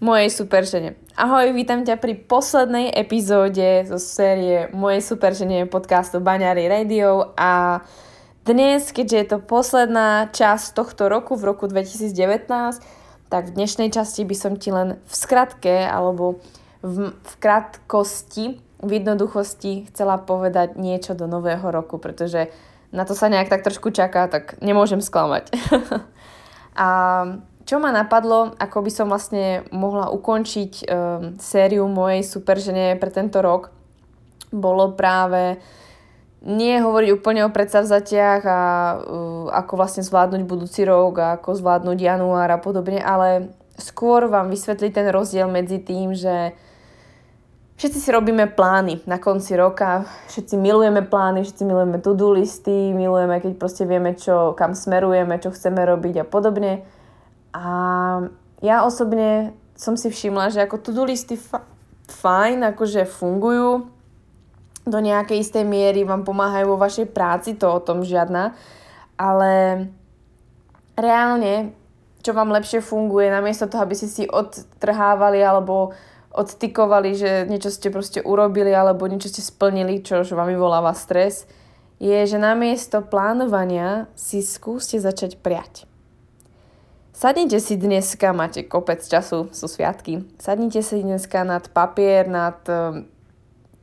mojej super žene. Ahoj, vítam ťa pri poslednej epizóde zo série mojej super žene podcastu Baňary Radio a dnes, keďže je to posledná časť tohto roku, v roku 2019, tak v dnešnej časti by som ti len v skratke alebo v, v krátkosti, v jednoduchosti chcela povedať niečo do nového roku, pretože na to sa nejak tak trošku čaká, tak nemôžem sklamať. a čo ma napadlo, ako by som vlastne mohla ukončiť um, sériu mojej superžene pre tento rok, bolo práve nie hovoriť úplne o predsavzatiach a uh, ako vlastne zvládnuť budúci rok a ako zvládnuť január a podobne, ale skôr vám vysvetliť ten rozdiel medzi tým, že všetci si robíme plány na konci roka, všetci milujeme plány, všetci milujeme to-do listy, milujeme, keď proste vieme, čo, kam smerujeme, čo chceme robiť a podobne a ja osobne som si všimla, že ako to-do listy fa- fajn, akože fungujú, do nejakej istej miery vám pomáhajú vo vašej práci, to o tom žiadna, ale reálne, čo vám lepšie funguje, namiesto toho, aby ste si odtrhávali alebo odtykovali, že niečo ste proste urobili alebo niečo ste splnili, čo vám vyvoláva stres, je, že namiesto plánovania si skúste začať priať. Sadnite si dneska, máte kopec času, sú sviatky, sadnite si dneska nad papier, nad uh,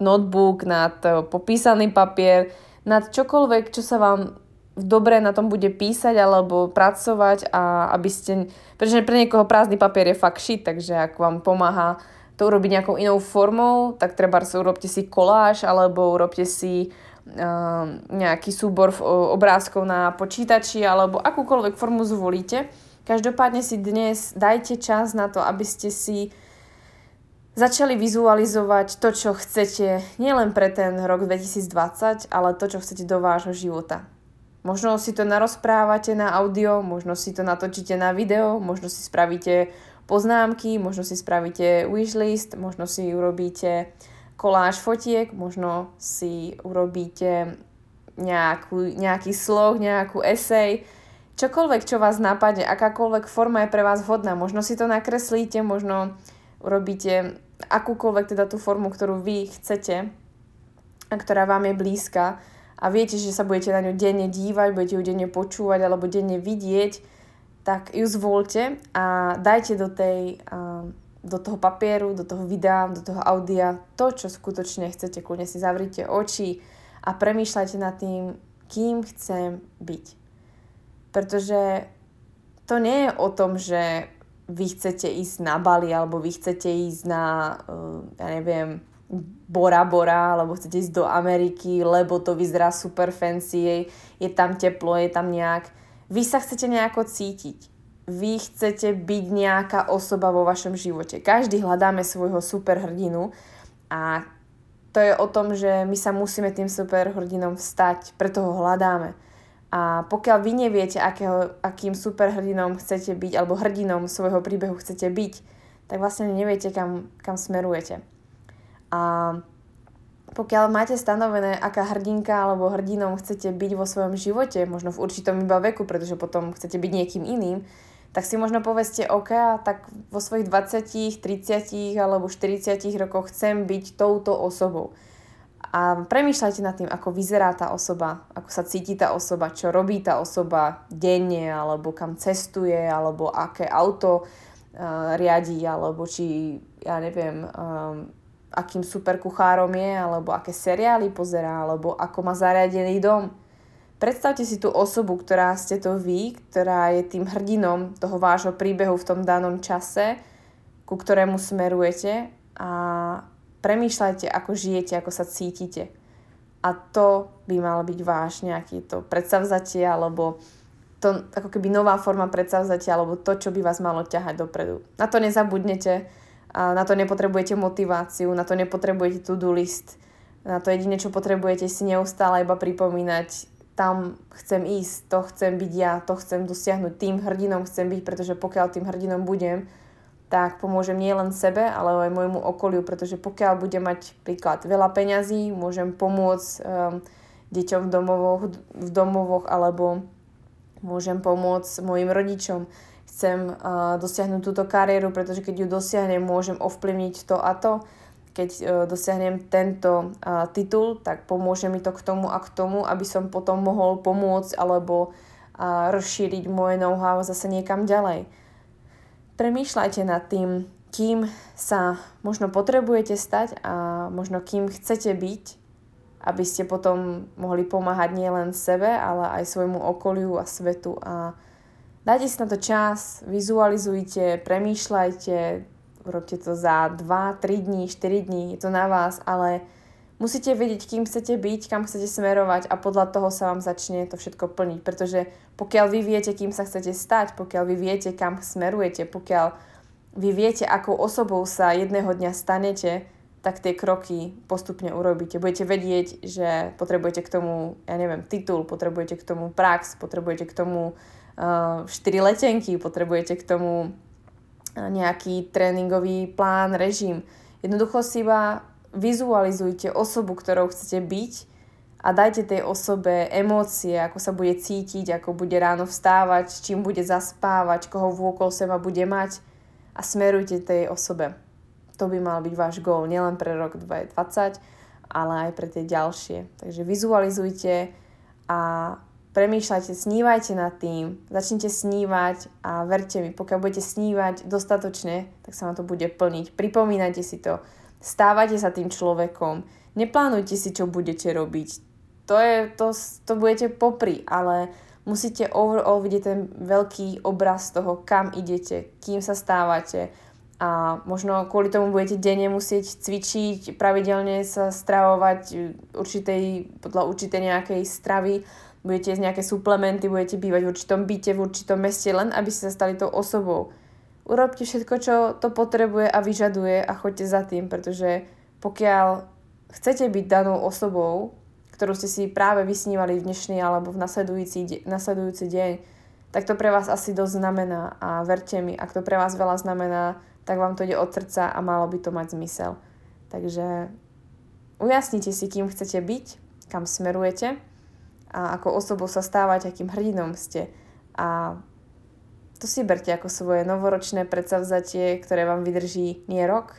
notebook, nad uh, popísaný papier, nad čokoľvek, čo sa vám dobre na tom bude písať alebo pracovať a aby ste, pretože pre niekoho prázdny papier je fakt shit, takže ak vám pomáha to urobiť nejakou inou formou, tak treba urobte si koláž alebo urobte si uh, nejaký súbor obrázkov na počítači alebo akúkoľvek formu zvolíte Každopádne si dnes dajte čas na to, aby ste si začali vizualizovať to, čo chcete nielen pre ten rok 2020, ale to, čo chcete do vášho života. Možno si to narozprávate na audio, možno si to natočíte na video, možno si spravíte poznámky, možno si spravíte wishlist, možno si urobíte koláž fotiek, možno si urobíte nejakú, nejaký sloh, nejakú esej, čokoľvek, čo vás napadne, akákoľvek forma je pre vás vhodná. Možno si to nakreslíte, možno urobíte akúkoľvek teda tú formu, ktorú vy chcete a ktorá vám je blízka a viete, že sa budete na ňu denne dívať, budete ju denne počúvať alebo denne vidieť, tak ju zvolte a dajte do, tej, do toho papieru, do toho videa, do toho audia to, čo skutočne chcete. Kľudne si zavrite oči a premýšľajte nad tým, kým chcem byť. Pretože to nie je o tom, že vy chcete ísť na Bali, alebo vy chcete ísť na, uh, ja neviem, Bora Bora, alebo chcete ísť do Ameriky, lebo to vyzerá super fancy, je tam teplo, je tam nejak. Vy sa chcete nejako cítiť. Vy chcete byť nejaká osoba vo vašom živote. Každý hľadáme svojho superhrdinu a to je o tom, že my sa musíme tým superhrdinom vstať, preto ho hľadáme. A pokiaľ vy neviete, akého, akým superhrdinom chcete byť, alebo hrdinom svojho príbehu chcete byť, tak vlastne neviete, kam, kam smerujete. A pokiaľ máte stanovené, aká hrdinka alebo hrdinom chcete byť vo svojom živote, možno v určitom iba veku, pretože potom chcete byť niekým iným, tak si možno povedzte, OK, tak vo svojich 20, 30 alebo 40 rokoch chcem byť touto osobou a premýšľajte nad tým, ako vyzerá tá osoba, ako sa cíti tá osoba, čo robí tá osoba denne, alebo kam cestuje, alebo aké auto uh, riadí, alebo či, ja neviem, um, akým super kuchárom je, alebo aké seriály pozerá, alebo ako má zariadený dom. Predstavte si tú osobu, ktorá ste to vy, ktorá je tým hrdinom toho vášho príbehu v tom danom čase, ku ktorému smerujete a premýšľajte, ako žijete, ako sa cítite. A to by mal byť váš nejaký to predsavzatie, alebo to ako keby nová forma predsavzatia, alebo to, čo by vás malo ťahať dopredu. Na to nezabudnete, a na to nepotrebujete motiváciu, na to nepotrebujete to-do list, na to jedine, čo potrebujete si neustále iba pripomínať, tam chcem ísť, to chcem byť ja, to chcem dosiahnuť, tým hrdinom chcem byť, pretože pokiaľ tým hrdinom budem, tak pomôžem nielen sebe, ale aj môjmu okoliu, pretože pokiaľ budem mať príklad veľa peňazí, môžem pomôcť um, deťom v domovoch, v domovoch alebo môžem pomôcť mojim rodičom. chcem uh, dosiahnuť túto kariéru, pretože keď ju dosiahnem, môžem ovplyvniť to a to. Keď uh, dosiahnem tento uh, titul, tak pomôže mi to k tomu a k tomu, aby som potom mohol pomôcť alebo uh, rozšíriť moje know-how zase niekam ďalej. Premýšľajte nad tým, kým sa možno potrebujete stať a možno kým chcete byť, aby ste potom mohli pomáhať nielen sebe, ale aj svojmu okoliu a svetu. A Dajte si na to čas, vizualizujte, premýšľajte, robte to za 2, 3 dní, 4 dní, je to na vás, ale musíte vedieť, kým chcete byť, kam chcete smerovať a podľa toho sa vám začne to všetko plniť, pretože pokiaľ vy viete, kým sa chcete stať, pokiaľ vy viete, kam smerujete, pokiaľ vy viete, akou osobou sa jedného dňa stanete, tak tie kroky postupne urobíte. Budete vedieť, že potrebujete k tomu, ja neviem, titul, potrebujete k tomu prax, potrebujete k tomu 4 letenky, potrebujete k tomu nejaký tréningový plán, režim. Jednoducho si iba vizualizujte osobu, ktorou chcete byť a dajte tej osobe emócie, ako sa bude cítiť, ako bude ráno vstávať, čím bude zaspávať, koho vôkol seba bude mať a smerujte tej osobe. To by mal byť váš gól nielen pre rok 2020, ale aj pre tie ďalšie. Takže vizualizujte a premýšľajte, snívajte nad tým, začnite snívať a verte mi, pokiaľ budete snívať dostatočne, tak sa vám to bude plniť. Pripomínajte si to, stávajte sa tým človekom, neplánujte si, čo budete robiť. To, je, to, to budete popri, ale musíte overall vidieť ten veľký obraz toho, kam idete, kým sa stávate, a možno kvôli tomu budete denne musieť cvičiť, pravidelne sa stravovať určitej, podľa určitej nejakej stravy, budete jesť nejaké suplementy, budete bývať v určitom byte, v určitom meste, len aby ste sa stali tou osobou. Urobte všetko, čo to potrebuje a vyžaduje a choďte za tým, pretože pokiaľ chcete byť danou osobou, ktorú ste si práve vysnívali v dnešný alebo v nasledujúci, nasledujúci deň, tak to pre vás asi dosť znamená a verte mi, ak to pre vás veľa znamená, tak vám to ide od srdca a malo by to mať zmysel. Takže ujasnite si, kým chcete byť, kam smerujete a ako osobou sa stávať, akým hrdinom ste. A to si berte ako svoje novoročné predsavzatie, ktoré vám vydrží nie rok,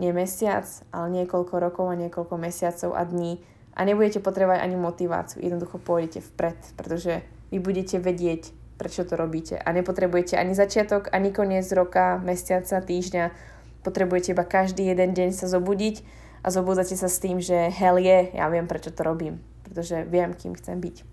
nie mesiac, ale niekoľko rokov a niekoľko mesiacov a dní. A nebudete potrebovať ani motiváciu, jednoducho pôjdete vpred, pretože vy budete vedieť, prečo to robíte. A nepotrebujete ani začiatok, ani koniec roka, mesiaca, týždňa. Potrebujete iba každý jeden deň sa zobudiť a zobudzate sa s tým, že hell je, ja viem, prečo to robím pretože viem, kým chcem byť.